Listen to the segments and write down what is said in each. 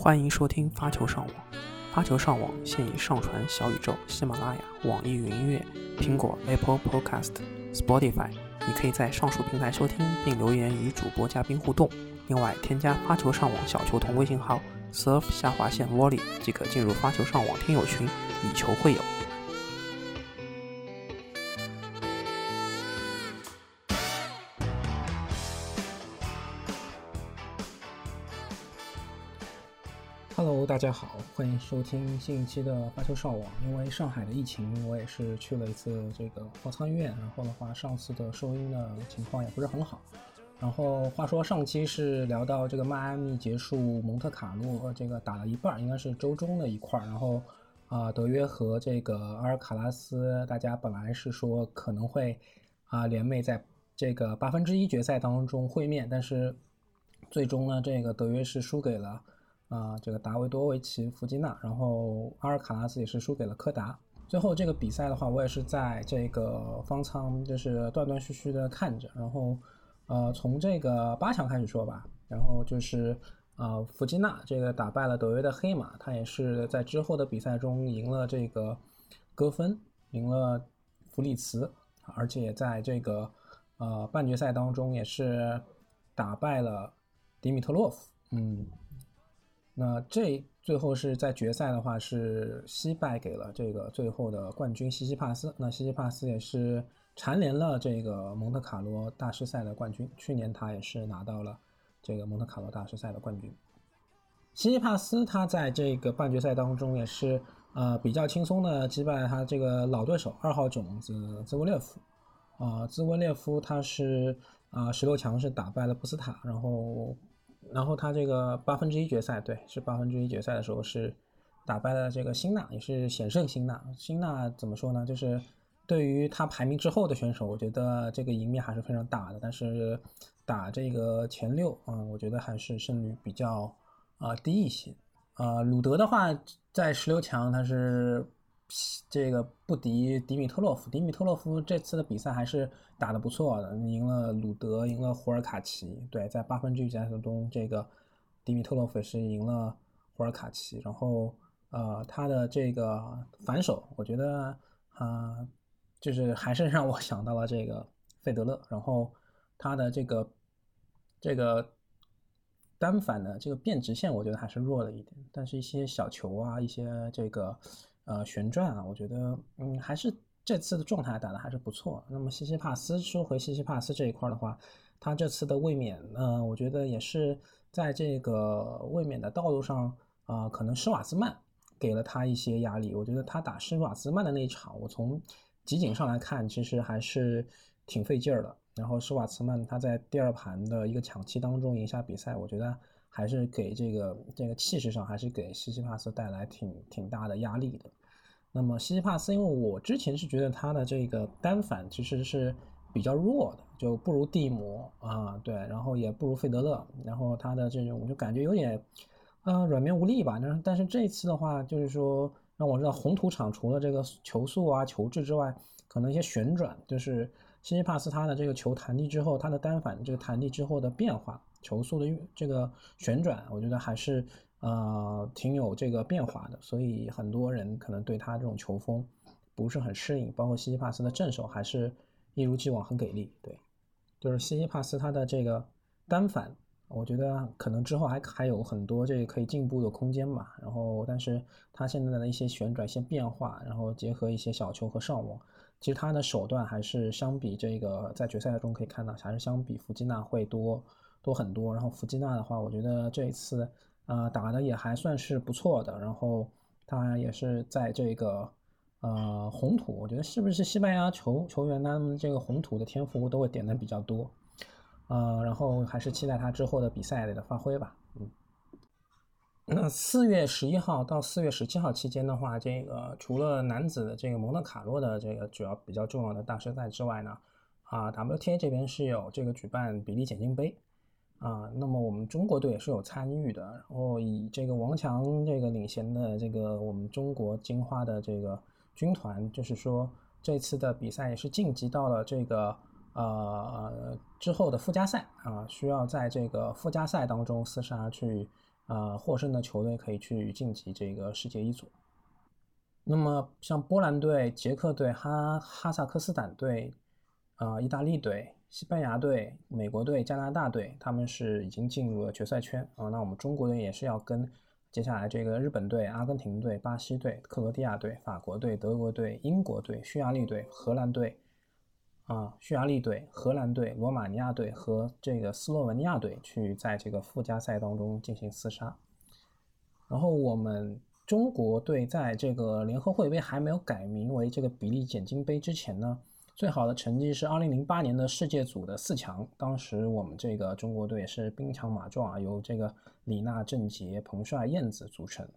欢迎收听发球上网。发球上网现已上传小宇宙、喜马拉雅、网易云音乐、苹果 Apple Podcast、Spotify。你可以在上述平台收听，并留言与主播嘉宾互动。另外，添加发球上网小球童微信号 surf 下划线 volley 即可进入发球上网听友群，以球会友。大家好，欢迎收听新一期的发球上网。因为上海的疫情，我也是去了一次这个方舱医院，然后的话，上次的收音的情况也不是很好。然后话说上期是聊到这个迈阿密结束蒙特卡洛这个打了一半，应该是周中的一块儿。然后啊，德约和这个阿尔卡拉斯，大家本来是说可能会啊联袂在这个八分之一决赛当中会面，但是最终呢，这个德约是输给了。啊，这个达维多维奇弗吉纳，然后阿尔卡拉斯也是输给了柯达。最后这个比赛的话，我也是在这个方舱，就是断断续续的看着。然后，呃，从这个八强开始说吧。然后就是，呃，弗吉纳这个打败了德约的黑马，他也是在之后的比赛中赢了这个戈芬，赢了弗里茨，而且在这个呃半决赛当中也是打败了迪米特洛夫。嗯。那这最后是在决赛的话是惜败给了这个最后的冠军西西帕斯。那西西帕斯也是蝉联了这个蒙特卡罗大师赛的冠军。去年他也是拿到了这个蒙特卡罗大师赛的冠军。西西帕斯他在这个半决赛当中也是呃比较轻松的击败他这个老对手二号种子兹维列夫。啊，兹维列夫他是啊十六强是打败了布斯塔，然后。然后他这个八分之一决赛，对，是八分之一决赛的时候是打败了这个辛纳，也是险胜辛纳。辛纳怎么说呢？就是对于他排名之后的选手，我觉得这个赢面还是非常大的。但是打这个前六，嗯，我觉得还是胜率比较啊低一些。啊，鲁德的话在十六强他是。这个不敌迪米特洛夫，迪米特洛夫这次的比赛还是打得不错的，赢了鲁德，赢了胡尔卡奇。对，在八分之一决赛中，这个迪米特洛夫是赢了胡尔卡奇。然后，呃，他的这个反手，我觉得啊，就是还是让我想到了这个费德勒。然后，他的这个这个单反的这个变直线，我觉得还是弱了一点。但是，一些小球啊，一些这个。呃，旋转啊，我觉得，嗯，还是这次的状态打的还是不错。那么西西帕斯说回西西帕斯这一块的话，他这次的卫冕，呃，我觉得也是在这个卫冕的道路上，啊，可能施瓦兹曼给了他一些压力。我觉得他打施瓦兹曼的那一场，我从集锦上来看，其实还是挺费劲儿的。然后施瓦兹曼他在第二盘的一个抢七当中赢下比赛，我觉得。还是给这个这个气势上，还是给西西帕斯带来挺挺大的压力的。那么西西帕斯，因为我之前是觉得他的这个单反其实是比较弱的，就不如蒂姆啊，对，然后也不如费德勒，然后他的这种就感觉有点呃软绵无力吧。但是但是这次的话，就是说让我知道红土场除了这个球速啊球质之外，可能一些旋转，就是西西帕斯他的这个球弹地之后，他的单反这个弹地之后的变化。球速的这个旋转，我觉得还是呃挺有这个变化的，所以很多人可能对他这种球风不是很适应。包括西西帕斯的正手还是一如既往很给力。对，就是西西帕斯他的这个单反，我觉得可能之后还还有很多这个可以进步的空间吧。然后，但是他现在的一些旋转、一些变化，然后结合一些小球和上网，其实他的手段还是相比这个在决赛中可以看到，还是相比弗吉纳会多。多很多，然后弗吉纳的话，我觉得这一次，呃，打的也还算是不错的。然后他也是在这个，呃，红土，我觉得是不是西班牙球球员他们这个红土的天赋都会点的比较多，呃，然后还是期待他之后的比赛里的发挥吧。嗯，那四月十一号到四月十七号期间的话，这个除了男子的这个蒙特卡洛的这个主要比较重要的大师赛之外呢，啊，WTA 这边是有这个举办比利简金杯。啊，那么我们中国队也是有参与的，然后以这个王强这个领衔的这个我们中国金花的这个军团，就是说这次的比赛也是晋级到了这个呃之后的附加赛啊，需要在这个附加赛当中厮杀去呃获胜的球队可以去晋级这个世界一组。那么像波兰队、捷克队、哈哈萨克斯坦队、啊意大利队、西班牙队、美国队、加拿大队，他们是已经进入了决赛圈啊。那我们中国队也是要跟接下来这个日本队、阿根廷队、巴西队、克罗地亚队、法国队、德国队、英国队、匈牙利队、荷兰队啊，匈牙利队、荷兰队、罗马尼亚队和这个斯洛文尼亚队去在这个附加赛当中进行厮杀。然后我们。中国队在这个联合会杯还没有改名为这个比利简金杯之前呢，最好的成绩是2008年的世界组的四强。当时我们这个中国队是兵强马壮啊，由这个李娜、郑洁、彭帅、燕子组成。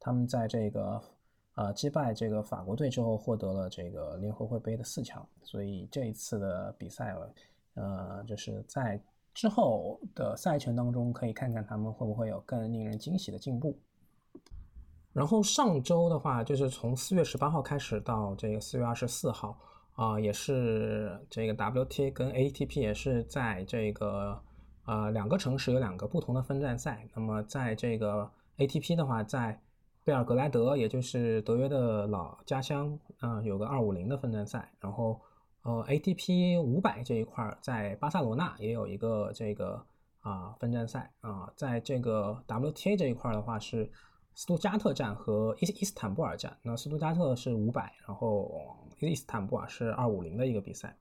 他们在这个呃击败这个法国队之后，获得了这个联合会杯的四强。所以这一次的比赛，呃，就是在之后的赛程当中，可以看看他们会不会有更令人惊喜的进步。然后上周的话，就是从四月十八号开始到这个四月二十四号，啊，也是这个 WTA 跟 ATP 也是在这个呃两个城市有两个不同的分站赛。那么在这个 ATP 的话，在贝尔格莱德，也就是德约的老家乡，啊，有个二五零的分站赛。然后呃 ATP 五百这一块在巴塞罗那也有一个这个啊分站赛啊，在这个 WTA 这一块的话是。斯图加特站和伊伊斯坦布尔站，那斯图加特是五百，然后伊斯坦布尔是二五零的一个比赛。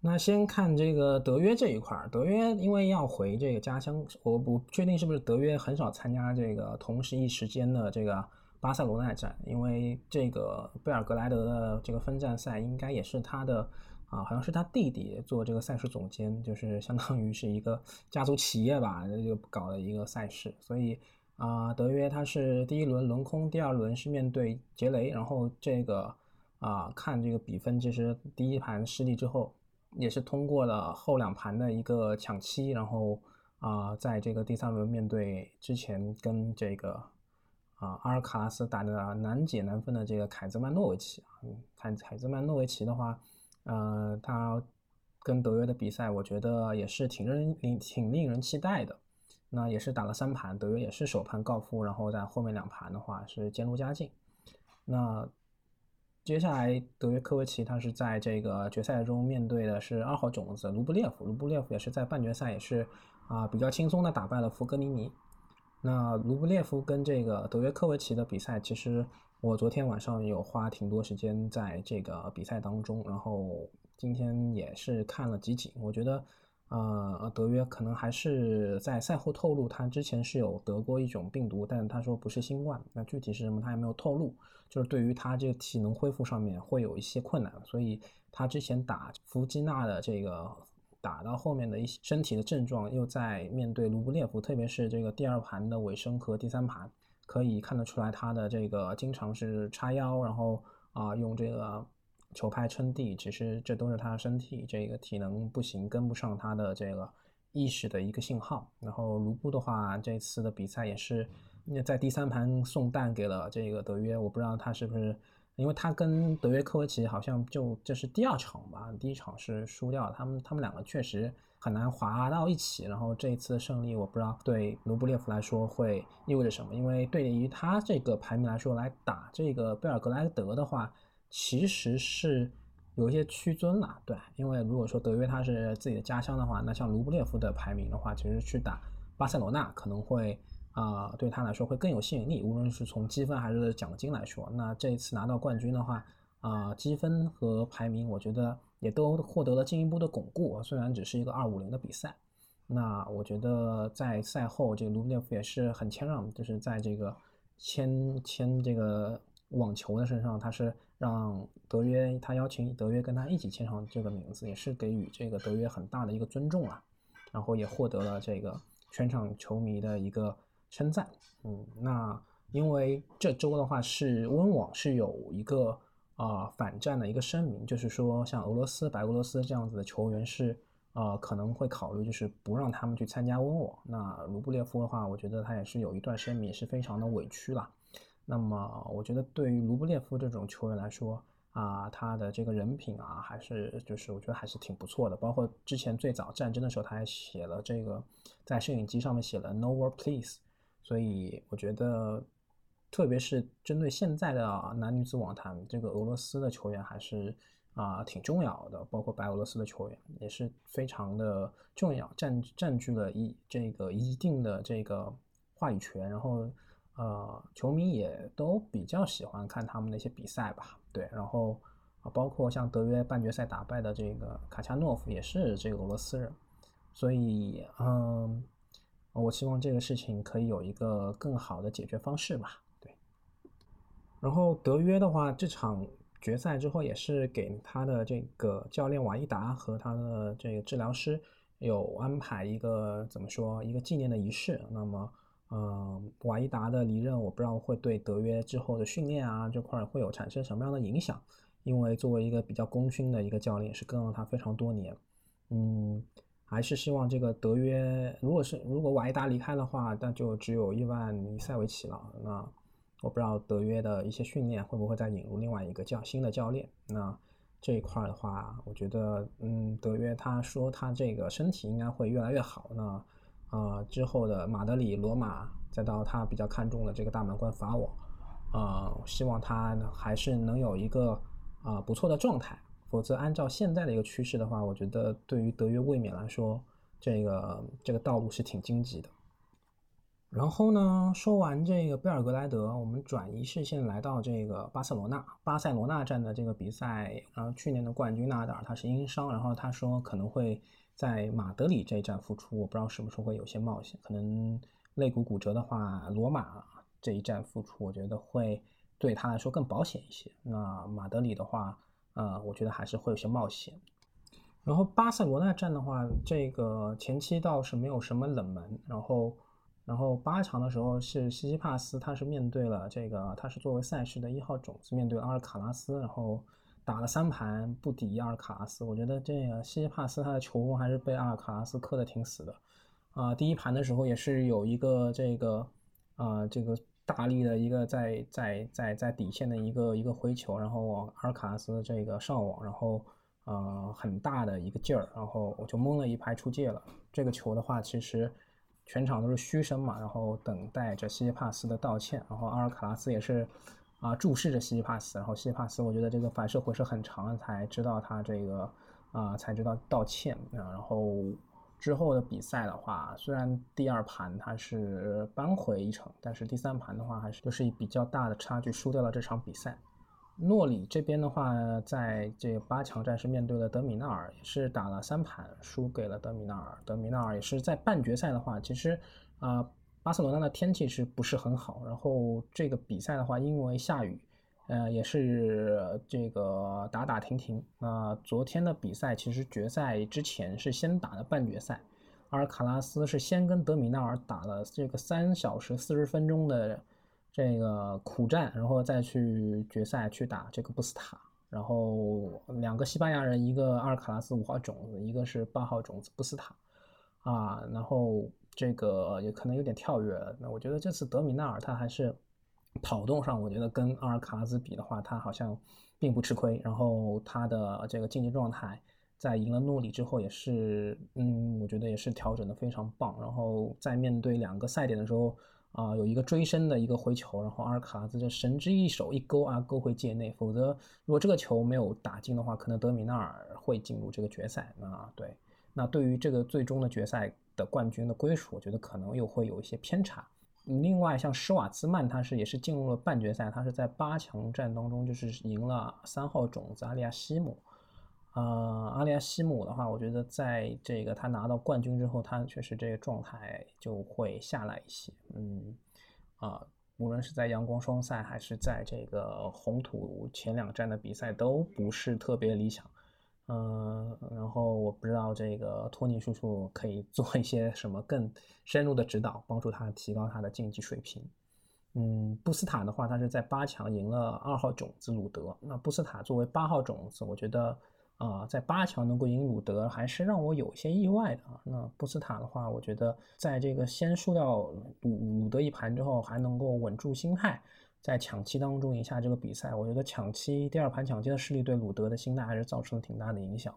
那先看这个德约这一块儿，德约因为要回这个家乡，我不确定是不是德约很少参加这个同时一时间的这个巴塞罗那站，因为这个贝尔格莱德的这个分站赛应该也是他的啊，好像是他弟弟做这个赛事总监，就是相当于是一个家族企业吧，就搞的一个赛事，所以。啊，德约他是第一轮轮空，第二轮是面对杰雷，然后这个啊看这个比分，其实第一盘失利之后，也是通过了后两盘的一个抢七，然后啊在这个第三轮面对之前跟这个啊阿尔卡拉斯打的难解难分的这个凯兹曼诺维奇啊，凯凯兹曼诺维奇的话，呃他跟德约的比赛，我觉得也是挺令令挺令人期待的。那也是打了三盘，德约也是首盘告负，然后在后面两盘的话是渐入佳境。那接下来德约科维奇他是在这个决赛中面对的是二号种子卢布列夫，卢布列夫也是在半决赛也是啊比较轻松的打败了福格尼尼。那卢布列夫跟这个德约科维奇的比赛，其实我昨天晚上有花挺多时间在这个比赛当中，然后今天也是看了集锦，我觉得。呃，德约可能还是在赛后透露，他之前是有得过一种病毒，但他说不是新冠。那具体是什么，他也没有透露。就是对于他这个体能恢复上面会有一些困难，所以他之前打弗基纳的这个打到后面的一些身体的症状，又在面对卢布列夫，特别是这个第二盘的尾声和第三盘，可以看得出来他的这个经常是叉腰，然后啊用这个。球拍撑地，其实这都是他身体这个体能不行，跟不上他的这个意识的一个信号。然后卢布的话，这次的比赛也是在第三盘送蛋给了这个德约，我不知道他是不是，因为他跟德约科维奇好像就这是第二场吧，第一场是输掉，他们他们两个确实很难滑到一起。然后这一次的胜利，我不知道对卢布列夫来说会意味着什么，因为对于他这个排名来说来打这个贝尔格莱德的话。其实是有一些屈尊了，对，因为如果说德约他是自己的家乡的话，那像卢布列夫的排名的话，其实去打巴塞罗那可能会啊对他来说会更有吸引力，无论是从积分还是奖金来说。那这一次拿到冠军的话，啊积分和排名我觉得也都获得了进一步的巩固，虽然只是一个二五零的比赛。那我觉得在赛后这个卢布列夫也是很谦让，就是在这个签签这个。网球的身上，他是让德约，他邀请德约跟他一起签上这个名字，也是给予这个德约很大的一个尊重啊。然后也获得了这个全场球迷的一个称赞。嗯，那因为这周的话是温网是有一个啊反战的一个声明，就是说像俄罗斯、白俄罗斯这样子的球员是呃可能会考虑就是不让他们去参加温网。那卢布列夫的话，我觉得他也是有一段声明，也是非常的委屈了。那么，我觉得对于卢布列夫这种球员来说啊，他的这个人品啊，还是就是我觉得还是挺不错的。包括之前最早战争的时候，他还写了这个在摄影机上面写了 “No war please”，所以我觉得，特别是针对现在的男女子网坛，这个俄罗斯的球员还是啊挺重要的，包括白俄罗斯的球员也是非常的重要，占占据了一这个一定的这个话语权，然后呃，球迷也都比较喜欢看他们的一些比赛吧，对，然后，包括像德约半决赛打败的这个卡恰诺夫也是这个俄罗斯人，所以嗯。我希望这个事情可以有一个更好的解决方式吧。对，然后德约的话，这场决赛之后也是给他的这个教练瓦伊达和他的这个治疗师有安排一个怎么说一个纪念的仪式。那么，嗯，瓦伊达的离任，我不知道会对德约之后的训练啊这块会有产生什么样的影响，因为作为一个比较功勋的一个教练，是跟了他非常多年，嗯。还是希望这个德约，如果是如果瓦伊达离开的话，那就只有伊万尼塞维奇了。那我不知道德约的一些训练会不会再引入另外一个教新的教练。那这一块的话，我觉得，嗯，德约他说他这个身体应该会越来越好。那呃之后的马德里、罗马，再到他比较看重的这个大满贯法网，啊，希望他还是能有一个啊不错的状态。否则，按照现在的一个趋势的话，我觉得对于德约卫冕来说，这个这个道路是挺荆棘的。然后呢，说完这个贝尔格莱德，我们转移视线来到这个巴塞罗那。巴塞罗那站的这个比赛，然后去年的冠军纳达尔他是因伤，然后他说可能会在马德里这一站复出，我不知道什么时候会有些冒险，可能肋骨骨折的话，罗马这一站复出，我觉得会对他来说更保险一些。那马德里的话。呃，我觉得还是会有些冒险。然后巴塞罗那站的话，这个前期倒是没有什么冷门。然后，然后八强的时候是西西帕斯，他是面对了这个，他是作为赛事的一号种子，面对阿尔卡拉斯，然后打了三盘不敌阿尔卡拉斯。我觉得这个西西帕斯他的球风还是被阿尔卡拉斯克的挺死的。啊，第一盘的时候也是有一个这个，啊，这个。大力的一个在在在在底线的一个一个回球，然后往阿尔卡拉斯这个上网，然后呃很大的一个劲儿，然后我就蒙了一拍出界了。这个球的话，其实全场都是嘘声嘛，然后等待着西西帕斯的道歉，然后阿尔卡拉斯也是啊注视着西西帕斯，然后西西帕斯我觉得这个反射回是很长，才知道他这个啊才知道道歉啊，然后。之后的比赛的话，虽然第二盘他是扳回一城，但是第三盘的话还是就是以比较大的差距输掉了这场比赛。诺里这边的话，在这八强战是面对了德米纳尔，也是打了三盘输给了德米纳尔。德米纳尔也是在半决赛的话，其实啊，巴塞罗那的天气是不是很好？然后这个比赛的话，因为下雨。呃，也是这个打打停停。那昨天的比赛其实决赛之前是先打的半决赛，阿尔卡拉斯是先跟德米纳尔打了这个三小时四十分钟的这个苦战，然后再去决赛去打这个布斯塔。然后两个西班牙人，一个阿尔卡拉斯五号种子，一个是八号种子布斯塔，啊，然后这个也可能有点跳跃。那我觉得这次德米纳尔他还是。跑动上，我觉得跟阿尔卡拉斯比的话，他好像并不吃亏。然后他的这个竞技状态，在赢了诺里之后，也是，嗯，我觉得也是调整的非常棒。然后在面对两个赛点的时候，啊，有一个追身的一个回球，然后阿尔卡拉斯就神之一手一勾啊，勾回界内。否则，如果这个球没有打进的话，可能德米纳尔会进入这个决赛。啊，对，那对于这个最终的决赛的冠军的归属，我觉得可能又会有一些偏差。另外，像施瓦茨曼，他是也是进入了半决赛，他是在八强战当中就是赢了三号种子阿利亚西姆。呃，阿利亚西姆的话，我觉得在这个他拿到冠军之后，他确实这个状态就会下来一些。嗯，啊，无论是在阳光双赛还是在这个红土前两站的比赛，都不是特别理想。嗯，然后我不知道这个托尼叔叔可以做一些什么更深入的指导，帮助他提高他的竞技水平。嗯，布斯塔的话，他是在八强赢了二号种子鲁德。那布斯塔作为八号种子，我觉得啊，在八强能够赢鲁德，还是让我有些意外的啊。那布斯塔的话，我觉得在这个先输掉鲁鲁德一盘之后，还能够稳住心态。在抢七当中赢下这个比赛，我觉得抢七第二盘抢七的失利对鲁德的心态还是造成了挺大的影响。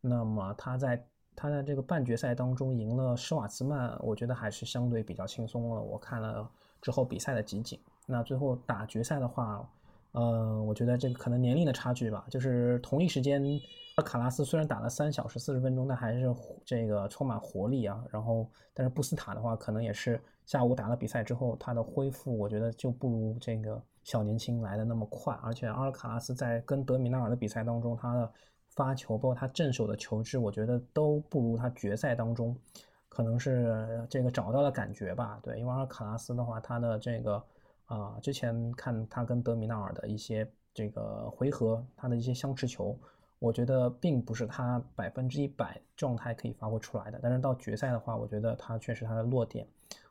那么他在他在这个半决赛当中赢了施瓦茨曼，我觉得还是相对比较轻松了。我看了之后比赛的集锦，那最后打决赛的话，呃，我觉得这个可能年龄的差距吧，就是同一时间，阿卡拉斯虽然打了三小时四十分钟，但还是这个充满活力啊。然后，但是布斯塔的话，可能也是下午打了比赛之后，他的恢复我觉得就不如这个小年轻来的那么快。而且阿尔卡拉斯在跟德米纳尔的比赛当中，他的发球，包括他正手的球质，我觉得都不如他决赛当中，可能是这个找到了感觉吧。对，因为阿尔卡拉斯的话，他的这个啊，之前看他跟德米纳尔的一些这个回合，他的一些相持球，我觉得并不是他百分之一百状态可以发挥出来的。但是到决赛的话，我觉得他确实他的落点，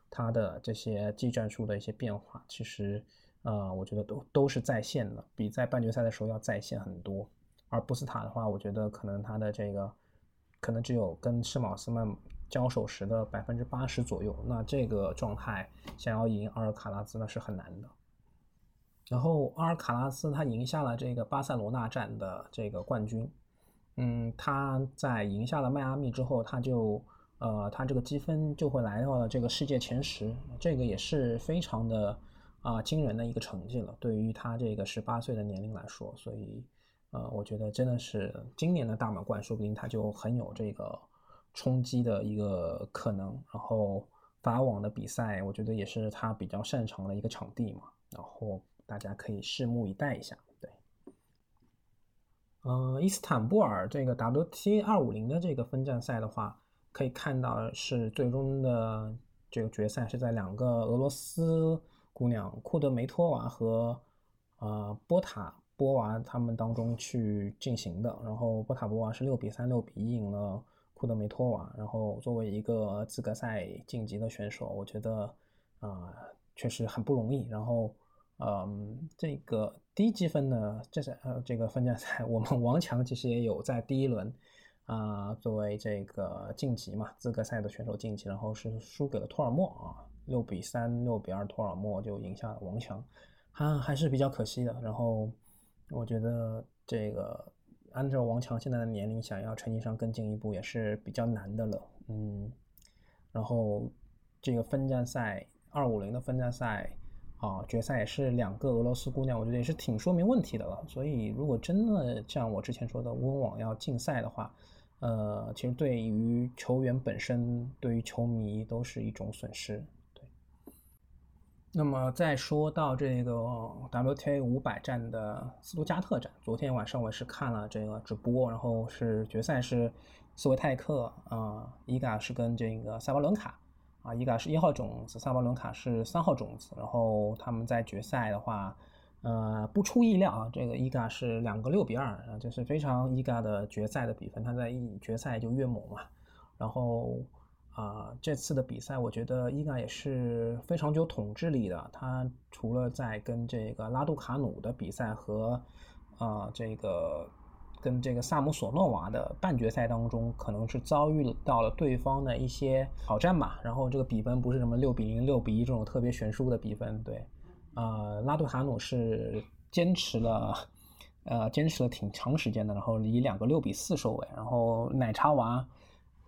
他的这些技战术的一些变化，其实呃，我觉得都都是在线的，比在半决赛的时候要在线很多。而布斯塔的话，我觉得可能他的这个可能只有跟施马斯曼交手时的百分之八十左右。那这个状态想要赢阿尔卡拉斯那是很难的。然后阿尔卡拉斯他赢下了这个巴塞罗那站的这个冠军。嗯，他在赢下了迈阿密之后，他就呃他这个积分就会来到了这个世界前十，这个也是非常的啊惊人的一个成绩了，对于他这个十八岁的年龄来说，所以。呃，我觉得真的是今年的大满贯，说不定他就很有这个冲击的一个可能。然后法网的比赛，我觉得也是他比较擅长的一个场地嘛。然后大家可以拭目以待一下。对，呃，伊斯坦布尔这个 WT 二五零的这个分站赛的话，可以看到是最终的这个决赛是在两个俄罗斯姑娘库德梅托娃和呃波塔。波娃他们当中去进行的，然后波塔波娃是六比三、六比一赢了库德梅托娃。然后作为一个资格赛晋级的选手，我觉得啊确实很不容易。然后，嗯，这个低积分的这是呃这个分站赛，我们王强其实也有在第一轮啊作为这个晋级嘛资格赛的选手晋级，然后是输给了托尔莫啊，六比三、六比二，托尔莫就赢下了王强，还还是比较可惜的。然后。我觉得这个按照王强现在的年龄，想要成绩上更进一步也是比较难的了。嗯，然后这个分站赛二五零的分站赛啊，决赛也是两个俄罗斯姑娘，我觉得也是挺说明问题的了。所以如果真的像我之前说的温网要禁赛的话，呃，其实对于球员本身，对于球迷都是一种损失。那么再说到这个 WTA 五百站的斯图加特站，昨天晚上我是看了这个直播，然后是决赛是斯维泰克啊，伊嘎是跟这个萨巴伦卡啊，伊嘎是一号种子，萨巴伦卡是三号种子，然后他们在决赛的话，呃，不出意料啊，这个伊嘎是两个六比二啊，这是非常伊嘎的决赛的比分，他在一决赛就越猛嘛，然后。啊，这次的比赛我觉得伊嘎也是非常具有统治力的。他除了在跟这个拉杜卡努的比赛和，啊，这个跟这个萨姆索诺娃的半决赛当中，可能是遭遇到了对方的一些挑战吧。然后这个比分不是什么六比零、六比一这种特别悬殊的比分，对。啊，拉杜卡努是坚持了，呃，坚持了挺长时间的，然后以两个六比四收尾。然后奶茶娃。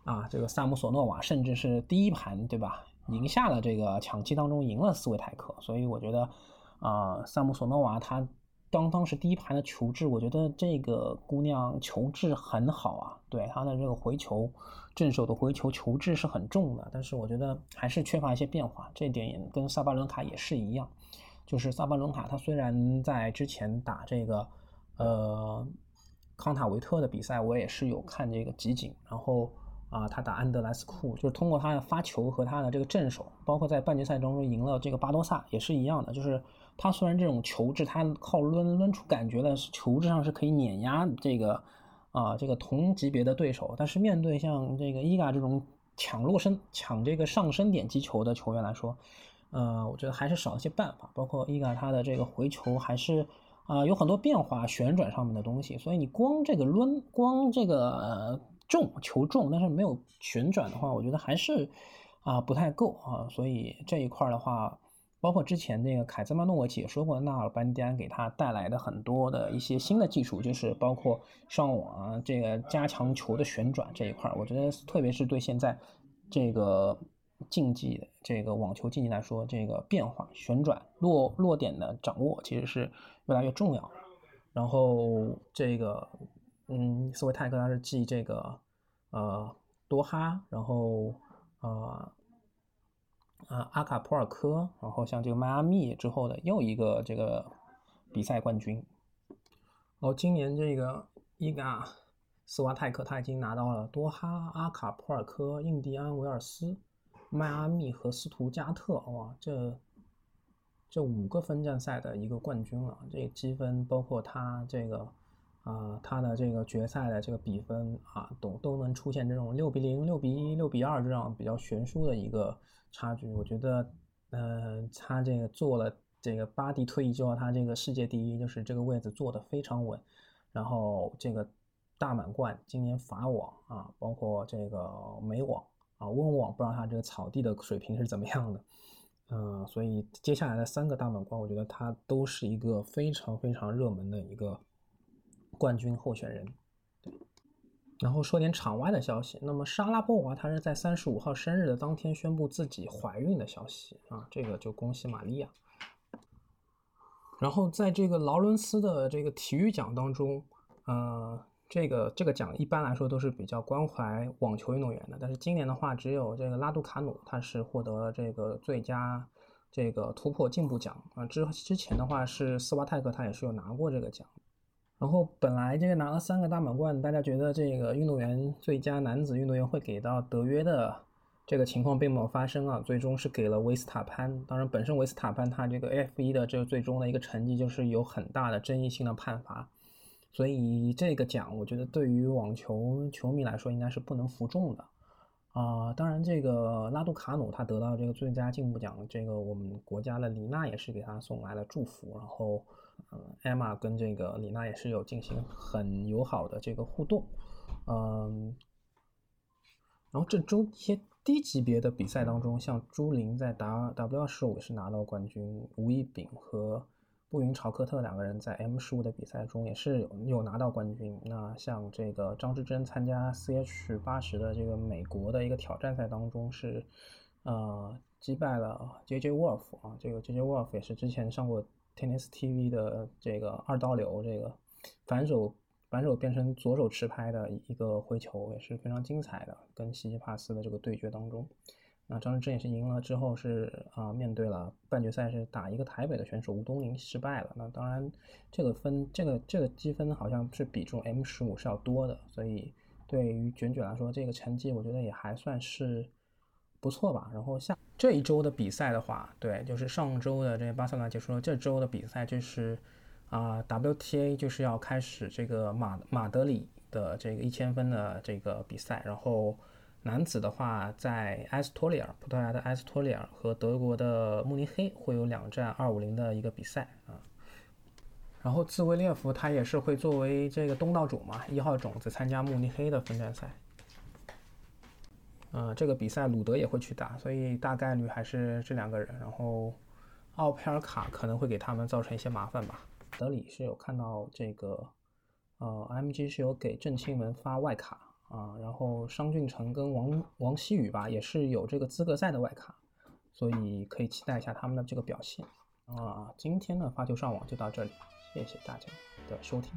啊，这个萨姆索诺瓦甚至是第一盘，对吧？赢下了这个抢七当中赢了斯维泰克，所以我觉得，啊，萨姆索诺瓦她当当时第一盘的球质，我觉得这个姑娘球质很好啊，对她的这个回球，正手的回球球质是很重的，但是我觉得还是缺乏一些变化，这点也跟萨巴伦卡也是一样，就是萨巴伦卡她虽然在之前打这个，呃，康塔维特的比赛，我也是有看这个集锦，然后。啊，他打安德莱斯库，就是通过他的发球和他的这个正手，包括在半决赛当中赢了这个巴多萨，也是一样的。就是他虽然这种球质，他靠抡抡出感觉的球质上是可以碾压这个啊这个同级别的对手，但是面对像这个伊嘎这种抢落身、抢这个上升点击球的球员来说，呃，我觉得还是少一些办法。包括伊嘎他的这个回球还是啊有很多变化、旋转上面的东西，所以你光这个抡，光这个。重球重，但是没有旋转的话，我觉得还是啊不太够啊。所以这一块的话，包括之前那个凯兹曼诺维奇也说过，纳尔班迪安给他带来的很多的一些新的技术，就是包括上网啊，这个加强球的旋转这一块，我觉得特别是对现在这个竞技这个网球竞技来说，这个变化、旋转、落落点的掌握其实是越来越重要。然后这个，嗯，斯维泰克他是继这个呃多哈，然后呃。啊，阿卡普尔科，然后像这个迈阿密之后的又一个这个比赛冠军。哦，今年这个伊嘎斯瓦泰克他已经拿到了多哈、阿卡普尔科、印第安维尔斯、迈阿密和斯图加特，哇，这这五个分站赛的一个冠军了。这积分包括他这个啊，他的这个决赛的这个比分啊，都都能出现这种六比零、六比一、六比二这样比较悬殊的一个。差距，我觉得，嗯，他这个做了这个巴蒂退役之后，他这个世界第一就是这个位置坐的非常稳。然后这个大满贯，今年法网啊，包括这个美网啊，温网，不知道他这个草地的水平是怎么样的。嗯，所以接下来的三个大满贯，我觉得他都是一个非常非常热门的一个冠军候选人。然后说点场外的消息，那么莎拉波娃她是在三十五号生日的当天宣布自己怀孕的消息啊，这个就恭喜玛利亚。然后在这个劳伦斯的这个体育奖当中，呃，这个这个奖一般来说都是比较关怀网球运动员的，但是今年的话，只有这个拉杜卡努他是获得了这个最佳这个突破进步奖啊，之之前的话是斯瓦泰克他也是有拿过这个奖。然后本来这个拿了三个大满贯，大家觉得这个运动员最佳男子运动员会给到德约的这个情况并没有发生啊，最终是给了维斯塔潘。当然，本身维斯塔潘他这个 F1 的这个最终的一个成绩就是有很大的争议性的判罚，所以这个奖我觉得对于网球球迷来说应该是不能服众的啊。当然，这个拉杜卡努他得到这个最佳进步奖，这个我们国家的李娜也是给他送来了祝福，然后。呃，艾玛跟这个李娜也是有进行很友好的这个互动，嗯，然后这周一些低级别的比赛当中，像朱琳在 W W 十五是拿到冠军，吴一丙和布云朝克特两个人在 M 十五的比赛中也是有有拿到冠军。那像这个张之臻参加 C H 八十的这个美国的一个挑战赛当中是，呃，击败了 J J Wolf 啊，这个 J J Wolf 也是之前上过。Tennis TV 的这个二刀流，这个反手反手变成左手持拍的一个回球也是非常精彩的。跟西西帕斯的这个对决当中，那张志臻也是赢了之后是啊，面对了半决赛是打一个台北的选手吴东林失败了。那当然这个分这个这个积分好像是比这种 M 十五是要多的，所以对于卷卷来说，这个成绩我觉得也还算是。不错吧？然后下这一周的比赛的话，对，就是上周的这巴塞罗那结束了，这周的比赛就是啊，WTA 就是要开始这个马马德里的这个一千分的这个比赛。然后男子的话，在埃斯托利尔，葡萄牙的埃斯托利尔和德国的慕尼黑会有两站二五零的一个比赛啊。然后兹维列夫他也是会作为这个东道主嘛，一号种子参加慕尼黑的分站赛。呃，这个比赛鲁德也会去打，所以大概率还是这两个人。然后奥佩尔卡可能会给他们造成一些麻烦吧。德里是有看到这个，呃，MG 是有给郑钦文发外卡啊，然后商俊成跟王王曦雨吧也是有这个资格赛的外卡，所以可以期待一下他们的这个表现啊。今天的发球上网就到这里，谢谢大家的收听。